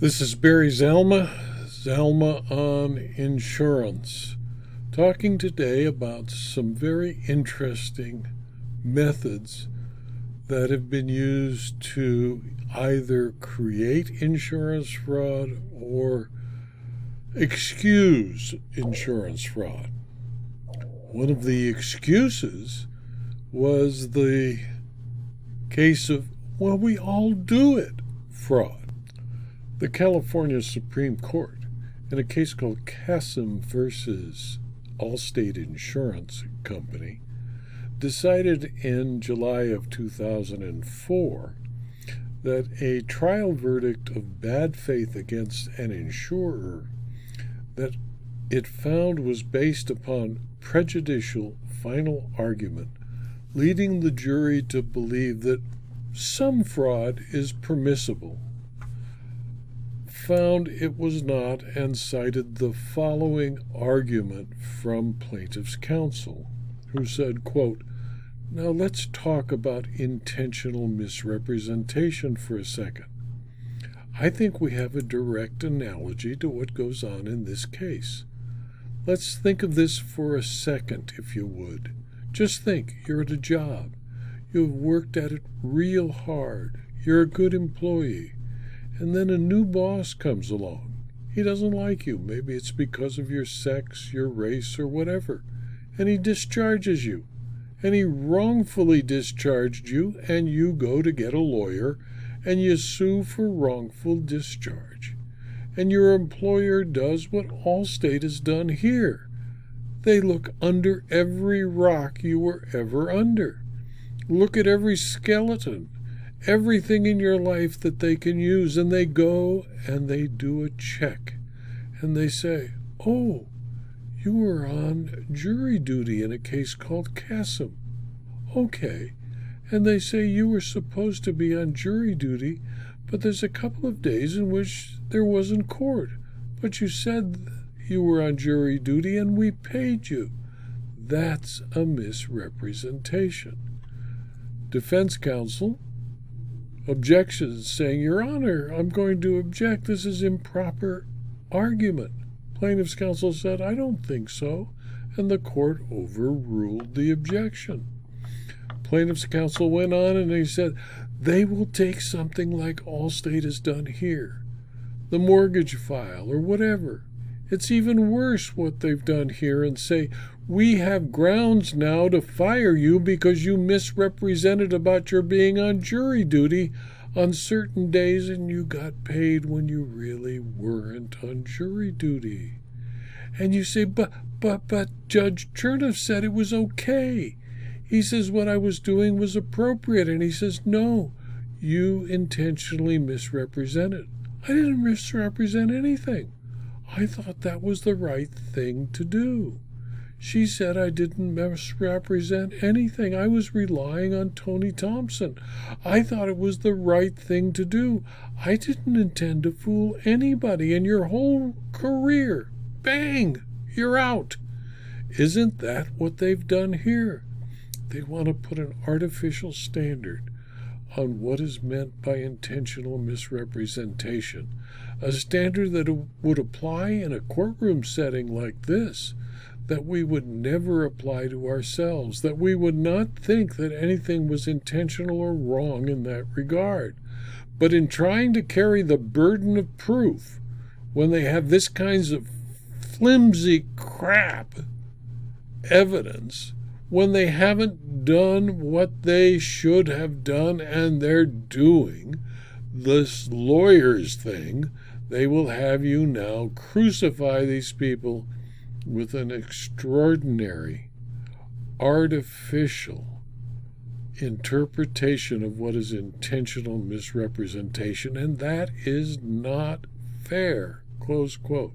This is Barry Zelma, Zalma on Insurance, talking today about some very interesting methods that have been used to either create insurance fraud or excuse insurance fraud. One of the excuses was the case of, well, we all do it fraud. The California Supreme Court, in a case called Cassim versus Allstate Insurance Company, decided in July of 2004 that a trial verdict of bad faith against an insurer that it found was based upon prejudicial final argument, leading the jury to believe that some fraud is permissible found it was not and cited the following argument from plaintiff's counsel, who said, quote, Now let's talk about intentional misrepresentation for a second. I think we have a direct analogy to what goes on in this case. Let's think of this for a second, if you would. Just think you're at a job. You've worked at it real hard. You're a good employee and then a new boss comes along. He doesn't like you. Maybe it's because of your sex, your race, or whatever. And he discharges you. And he wrongfully discharged you, and you go to get a lawyer and you sue for wrongful discharge. And your employer does what Allstate has done here. They look under every rock you were ever under. Look at every skeleton everything in your life that they can use, and they go and they do a check and they say, Oh, you were on jury duty in a case called Cassim. Okay. And they say you were supposed to be on jury duty, but there's a couple of days in which there wasn't court. But you said you were on jury duty and we paid you. That's a misrepresentation. Defense counsel objections saying, Your Honor, I'm going to object. This is improper argument. Plaintiff's counsel said, I don't think so. And the court overruled the objection. Plaintiff's counsel went on and he said, They will take something like Allstate has done here, the mortgage file or whatever. It's even worse what they've done here and say, we have grounds now to fire you because you misrepresented about your being on jury duty on certain days and you got paid when you really weren't on jury duty. And you say, but, but, but Judge Chernoff said it was okay. He says what I was doing was appropriate. And he says, no, you intentionally misrepresented. I didn't misrepresent anything. I thought that was the right thing to do. She said I didn't misrepresent anything. I was relying on Tony Thompson. I thought it was the right thing to do. I didn't intend to fool anybody, in your whole career, bang, you're out. Isn't that what they've done here? They want to put an artificial standard on what is meant by intentional misrepresentation, a standard that would apply in a courtroom setting like this that we would never apply to ourselves, that we would not think that anything was intentional or wrong in that regard. But in trying to carry the burden of proof, when they have this kinds of flimsy crap evidence, when they haven't done what they should have done and they're doing, this lawyer's thing, they will have you now crucify these people with an extraordinary, artificial interpretation of what is intentional misrepresentation, and that is not fair. Close quote.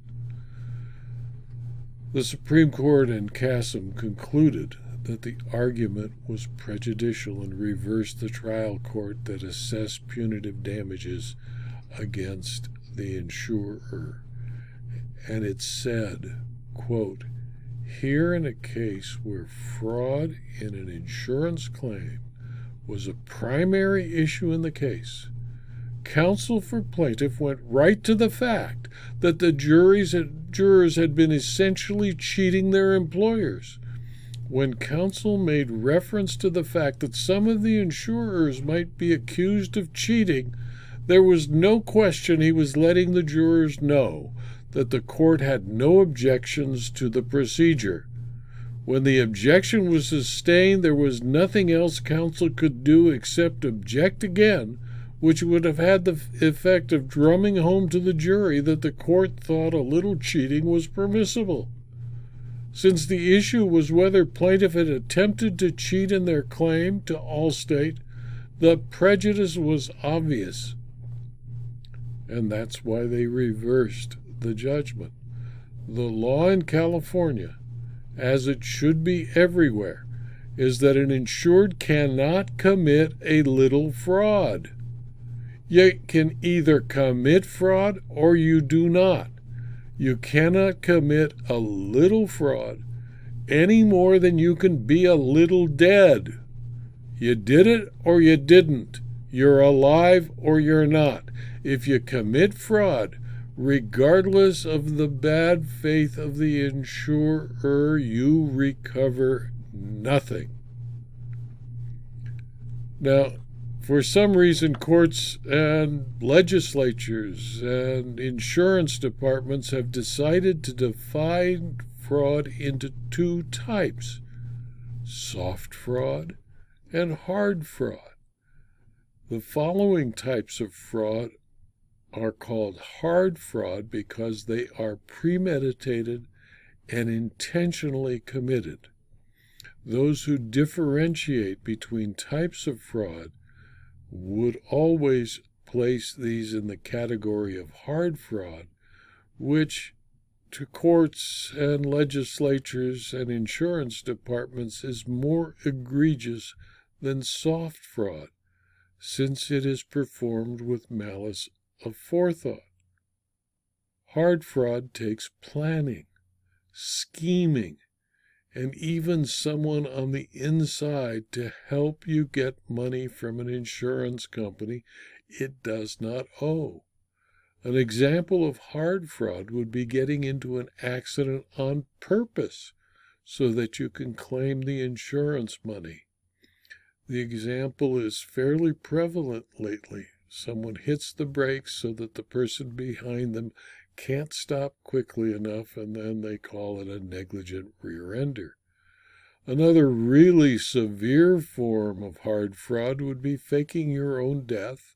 The Supreme Court in Cassim concluded that the argument was prejudicial and reversed the trial court that assessed punitive damages against the insurer. And it said, quote, here in a case where fraud in an insurance claim was a primary issue in the case, counsel for plaintiff went right to the fact that the juries had, jurors had been essentially cheating their employers. When counsel made reference to the fact that some of the insurers might be accused of cheating, there was no question he was letting the jurors know that the court had no objections to the procedure. When the objection was sustained, there was nothing else counsel could do except object again, which would have had the effect of drumming home to the jury that the court thought a little cheating was permissible. Since the issue was whether plaintiff had attempted to cheat in their claim to Allstate, the prejudice was obvious. And that's why they reversed the judgment. The law in California, as it should be everywhere, is that an insured cannot commit a little fraud. You can either commit fraud or you do not. You cannot commit a little fraud any more than you can be a little dead. You did it or you didn't. You're alive or you're not. If you commit fraud, regardless of the bad faith of the insurer, you recover nothing. Now, for some reason, courts and legislatures and insurance departments have decided to divide fraud into two types soft fraud and hard fraud. The following types of fraud are called hard fraud because they are premeditated and intentionally committed. Those who differentiate between types of fraud would always place these in the category of hard fraud, which to courts and legislatures and insurance departments is more egregious than soft fraud, since it is performed with malice of forethought. Hard fraud takes planning, scheming, and even someone on the inside to help you get money from an insurance company it does not owe. An example of hard fraud would be getting into an accident on purpose so that you can claim the insurance money. The example is fairly prevalent lately. Someone hits the brakes so that the person behind them can't stop quickly enough, and then they call it a negligent rear ender. Another really severe form of hard fraud would be faking your own death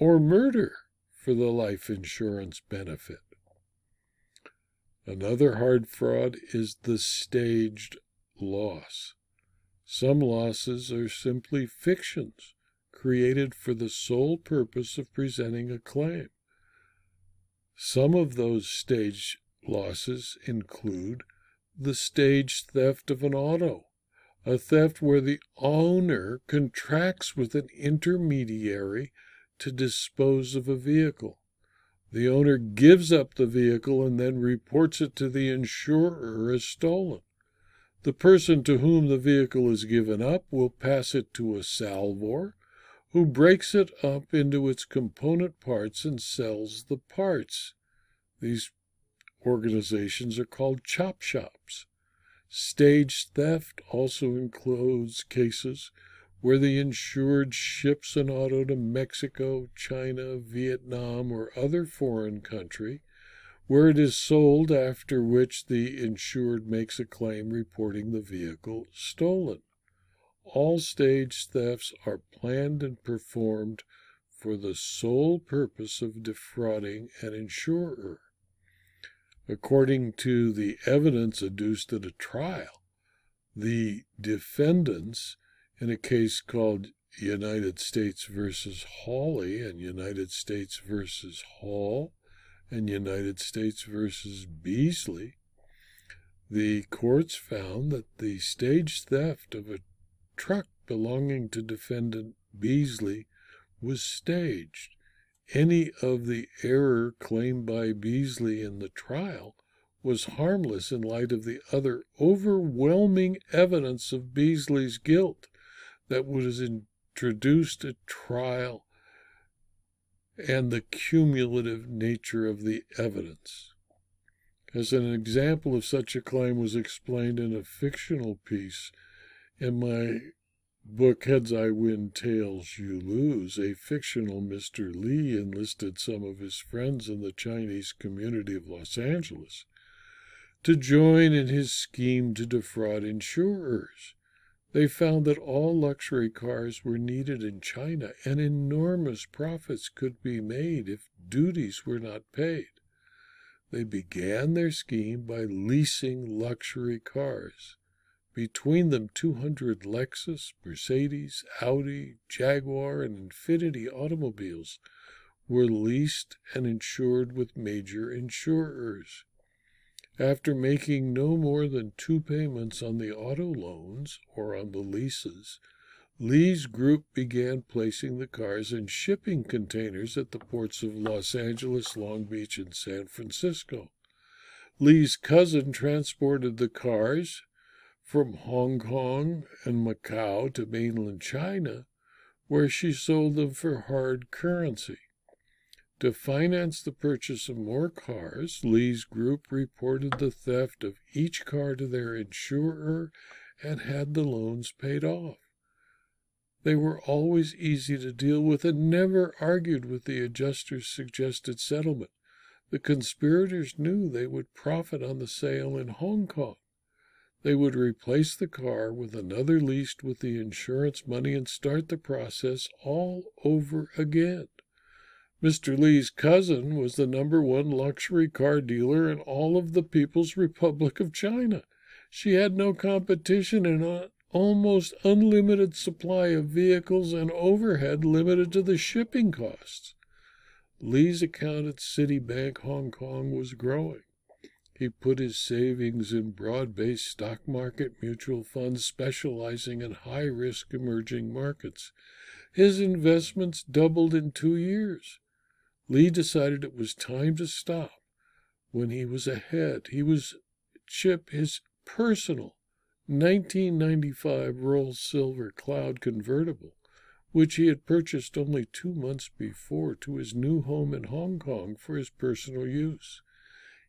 or murder for the life insurance benefit. Another hard fraud is the staged loss. Some losses are simply fictions created for the sole purpose of presenting a claim. Some of those stage losses include the staged theft of an auto, a theft where the owner contracts with an intermediary to dispose of a vehicle. The owner gives up the vehicle and then reports it to the insurer as stolen. The person to whom the vehicle is given up will pass it to a salvor who breaks it up into its component parts and sells the parts. These organizations are called chop shops. Stage theft also includes cases where the insured ships an auto to Mexico, China, Vietnam, or other foreign country, where it is sold, after which the insured makes a claim reporting the vehicle stolen. All stage thefts are planned and performed for the sole purpose of defrauding an insurer. According to the evidence adduced at a trial, the defendants in a case called United States versus Hawley and United States versus Hall and United States versus Beasley, the courts found that the stage theft of a truck belonging to defendant Beasley was staged. Any of the error claimed by Beasley in the trial was harmless in light of the other overwhelming evidence of Beasley's guilt that was introduced at trial and the cumulative nature of the evidence. As an example of such a claim was explained in a fictional piece in my book Heads I Win, Tails You Lose, a fictional Mr. Lee enlisted some of his friends in the Chinese community of Los Angeles to join in his scheme to defraud insurers. They found that all luxury cars were needed in China and enormous profits could be made if duties were not paid. They began their scheme by leasing luxury cars. Between them, 200 Lexus, Mercedes, Audi, Jaguar, and Infiniti automobiles were leased and insured with major insurers. After making no more than two payments on the auto loans or on the leases, Lee's group began placing the cars in shipping containers at the ports of Los Angeles, Long Beach, and San Francisco. Lee's cousin transported the cars from Hong Kong and Macau to mainland China, where she sold them for hard currency. To finance the purchase of more cars, Lee's group reported the theft of each car to their insurer and had the loans paid off. They were always easy to deal with and never argued with the adjuster's suggested settlement. The conspirators knew they would profit on the sale in Hong Kong. They would replace the car with another leased with the insurance money and start the process all over again. Mr. Lee's cousin was the number one luxury car dealer in all of the People's Republic of China. She had no competition and an almost unlimited supply of vehicles and overhead limited to the shipping costs. Lee's account at Citibank Hong Kong was growing. He put his savings in broad based stock market mutual funds specializing in high risk emerging markets. His investments doubled in two years. Lee decided it was time to stop when he was ahead. He was chip his personal 1995 Rolls Silver Cloud convertible, which he had purchased only two months before to his new home in Hong Kong for his personal use.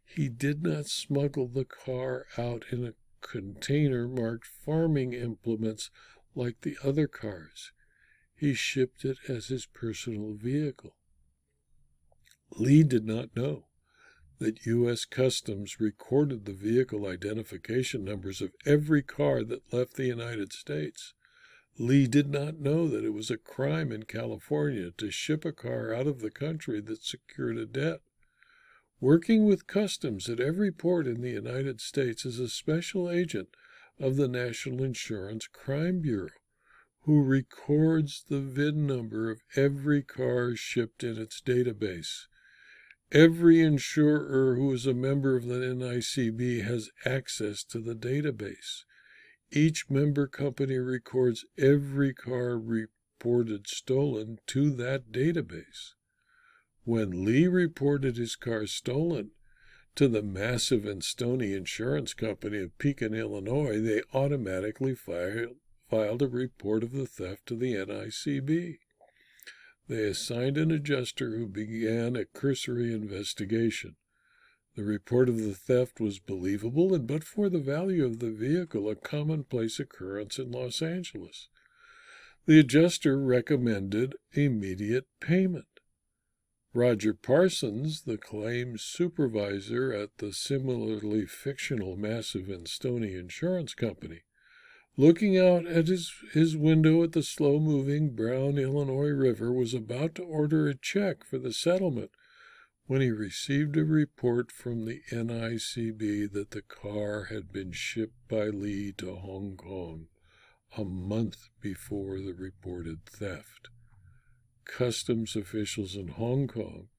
He did not smuggle the car out in a container marked farming implements like the other cars. He shipped it as his personal vehicle. Lee did not know that U.S. Customs recorded the vehicle identification numbers of every car that left the United States. Lee did not know that it was a crime in California to ship a car out of the country that secured a debt. Working with customs at every port in the United States is a special agent of the National Insurance Crime Bureau, who records the VIN number of every car shipped in its database. Every insurer who is a member of the NICB has access to the database. Each member company records every car reported stolen to that database. When Lee reported his car stolen to the massive and stony insurance company of Pekin, Illinois, they automatically filed, filed a report of the theft to the NICB. They assigned an adjuster who began a cursory investigation. The report of the theft was believable, and but for the value of the vehicle, a commonplace occurrence in Los Angeles. The adjuster recommended immediate payment. Roger Parsons, the claims supervisor at the similarly fictional Massive and Stony Insurance Company, looking out at his, his window at the slow moving brown Illinois River, was about to order a check for the settlement when he received a report from the NICB that the car had been shipped by Lee to Hong Kong a month before the reported theft customs officials in Hong Kong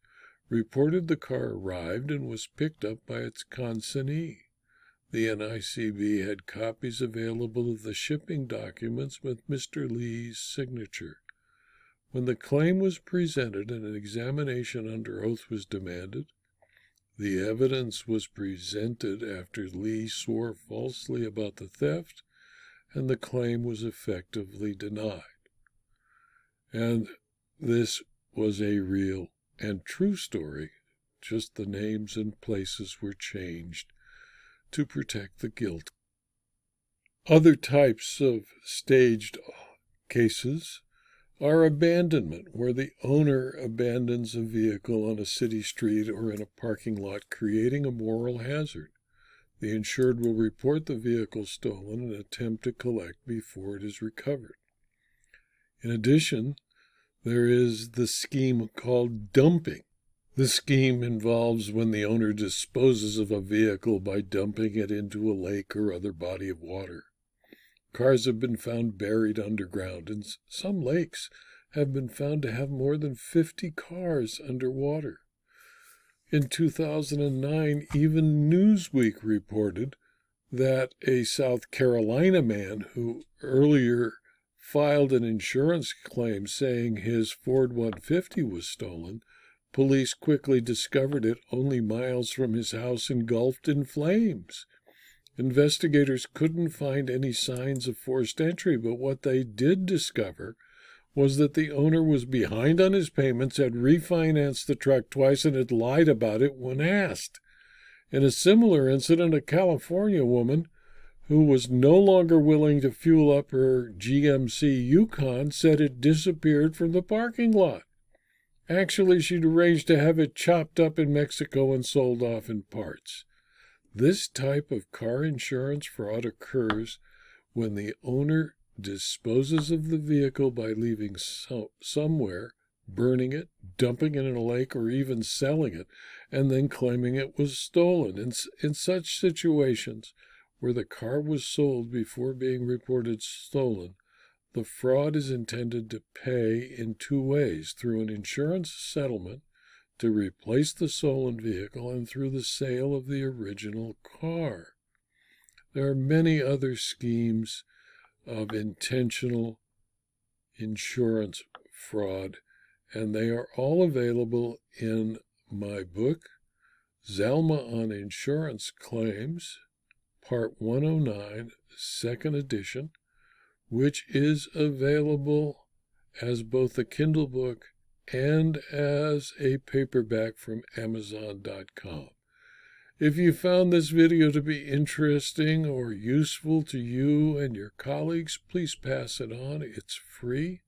reported the car arrived and was picked up by its consignee. The NICB had copies available of the shipping documents with Mr. Lee's signature. When the claim was presented and an examination under oath was demanded, the evidence was presented after Lee swore falsely about the theft, and the claim was effectively denied. And this was a real and true story, just the names and places were changed to protect the guilt. Other types of staged cases are abandonment, where the owner abandons a vehicle on a city street or in a parking lot, creating a moral hazard. The insured will report the vehicle stolen and attempt to collect before it is recovered. In addition, there is the scheme called dumping. The scheme involves when the owner disposes of a vehicle by dumping it into a lake or other body of water. Cars have been found buried underground, and some lakes have been found to have more than 50 cars underwater. In 2009, even Newsweek reported that a South Carolina man who earlier filed an insurance claim saying his Ford 150 was stolen, police quickly discovered it only miles from his house engulfed in flames. Investigators couldn't find any signs of forced entry, but what they did discover was that the owner was behind on his payments, had refinanced the truck twice, and had lied about it when asked. In a similar incident, a California woman who was no longer willing to fuel up her GMC Yukon said it disappeared from the parking lot. Actually, she'd arranged to have it chopped up in Mexico and sold off in parts. This type of car insurance fraud occurs when the owner disposes of the vehicle by leaving so, somewhere, burning it, dumping it in a lake, or even selling it, and then claiming it was stolen. In, in such situations, where the car was sold before being reported stolen, the fraud is intended to pay in two ways through an insurance settlement to replace the stolen vehicle and through the sale of the original car. There are many other schemes of intentional insurance fraud, and they are all available in my book, Zalma on Insurance Claims, Part 109, Second Edition, which is available as both a Kindle book and as a paperback from Amazon.com. If you found this video to be interesting or useful to you and your colleagues, please pass it on. It's free.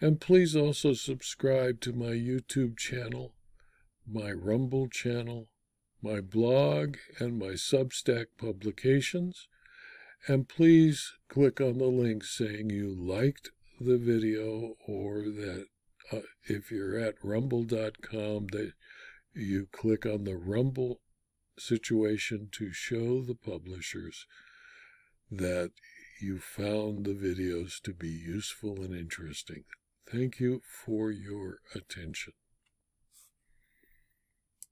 And please also subscribe to my YouTube channel, my Rumble channel, my blog, and my Substack publications. And please click on the link saying you liked the video or that uh, if you're at rumble.com that you click on the rumble situation to show the publishers that you found the videos to be useful and interesting. Thank you for your attention.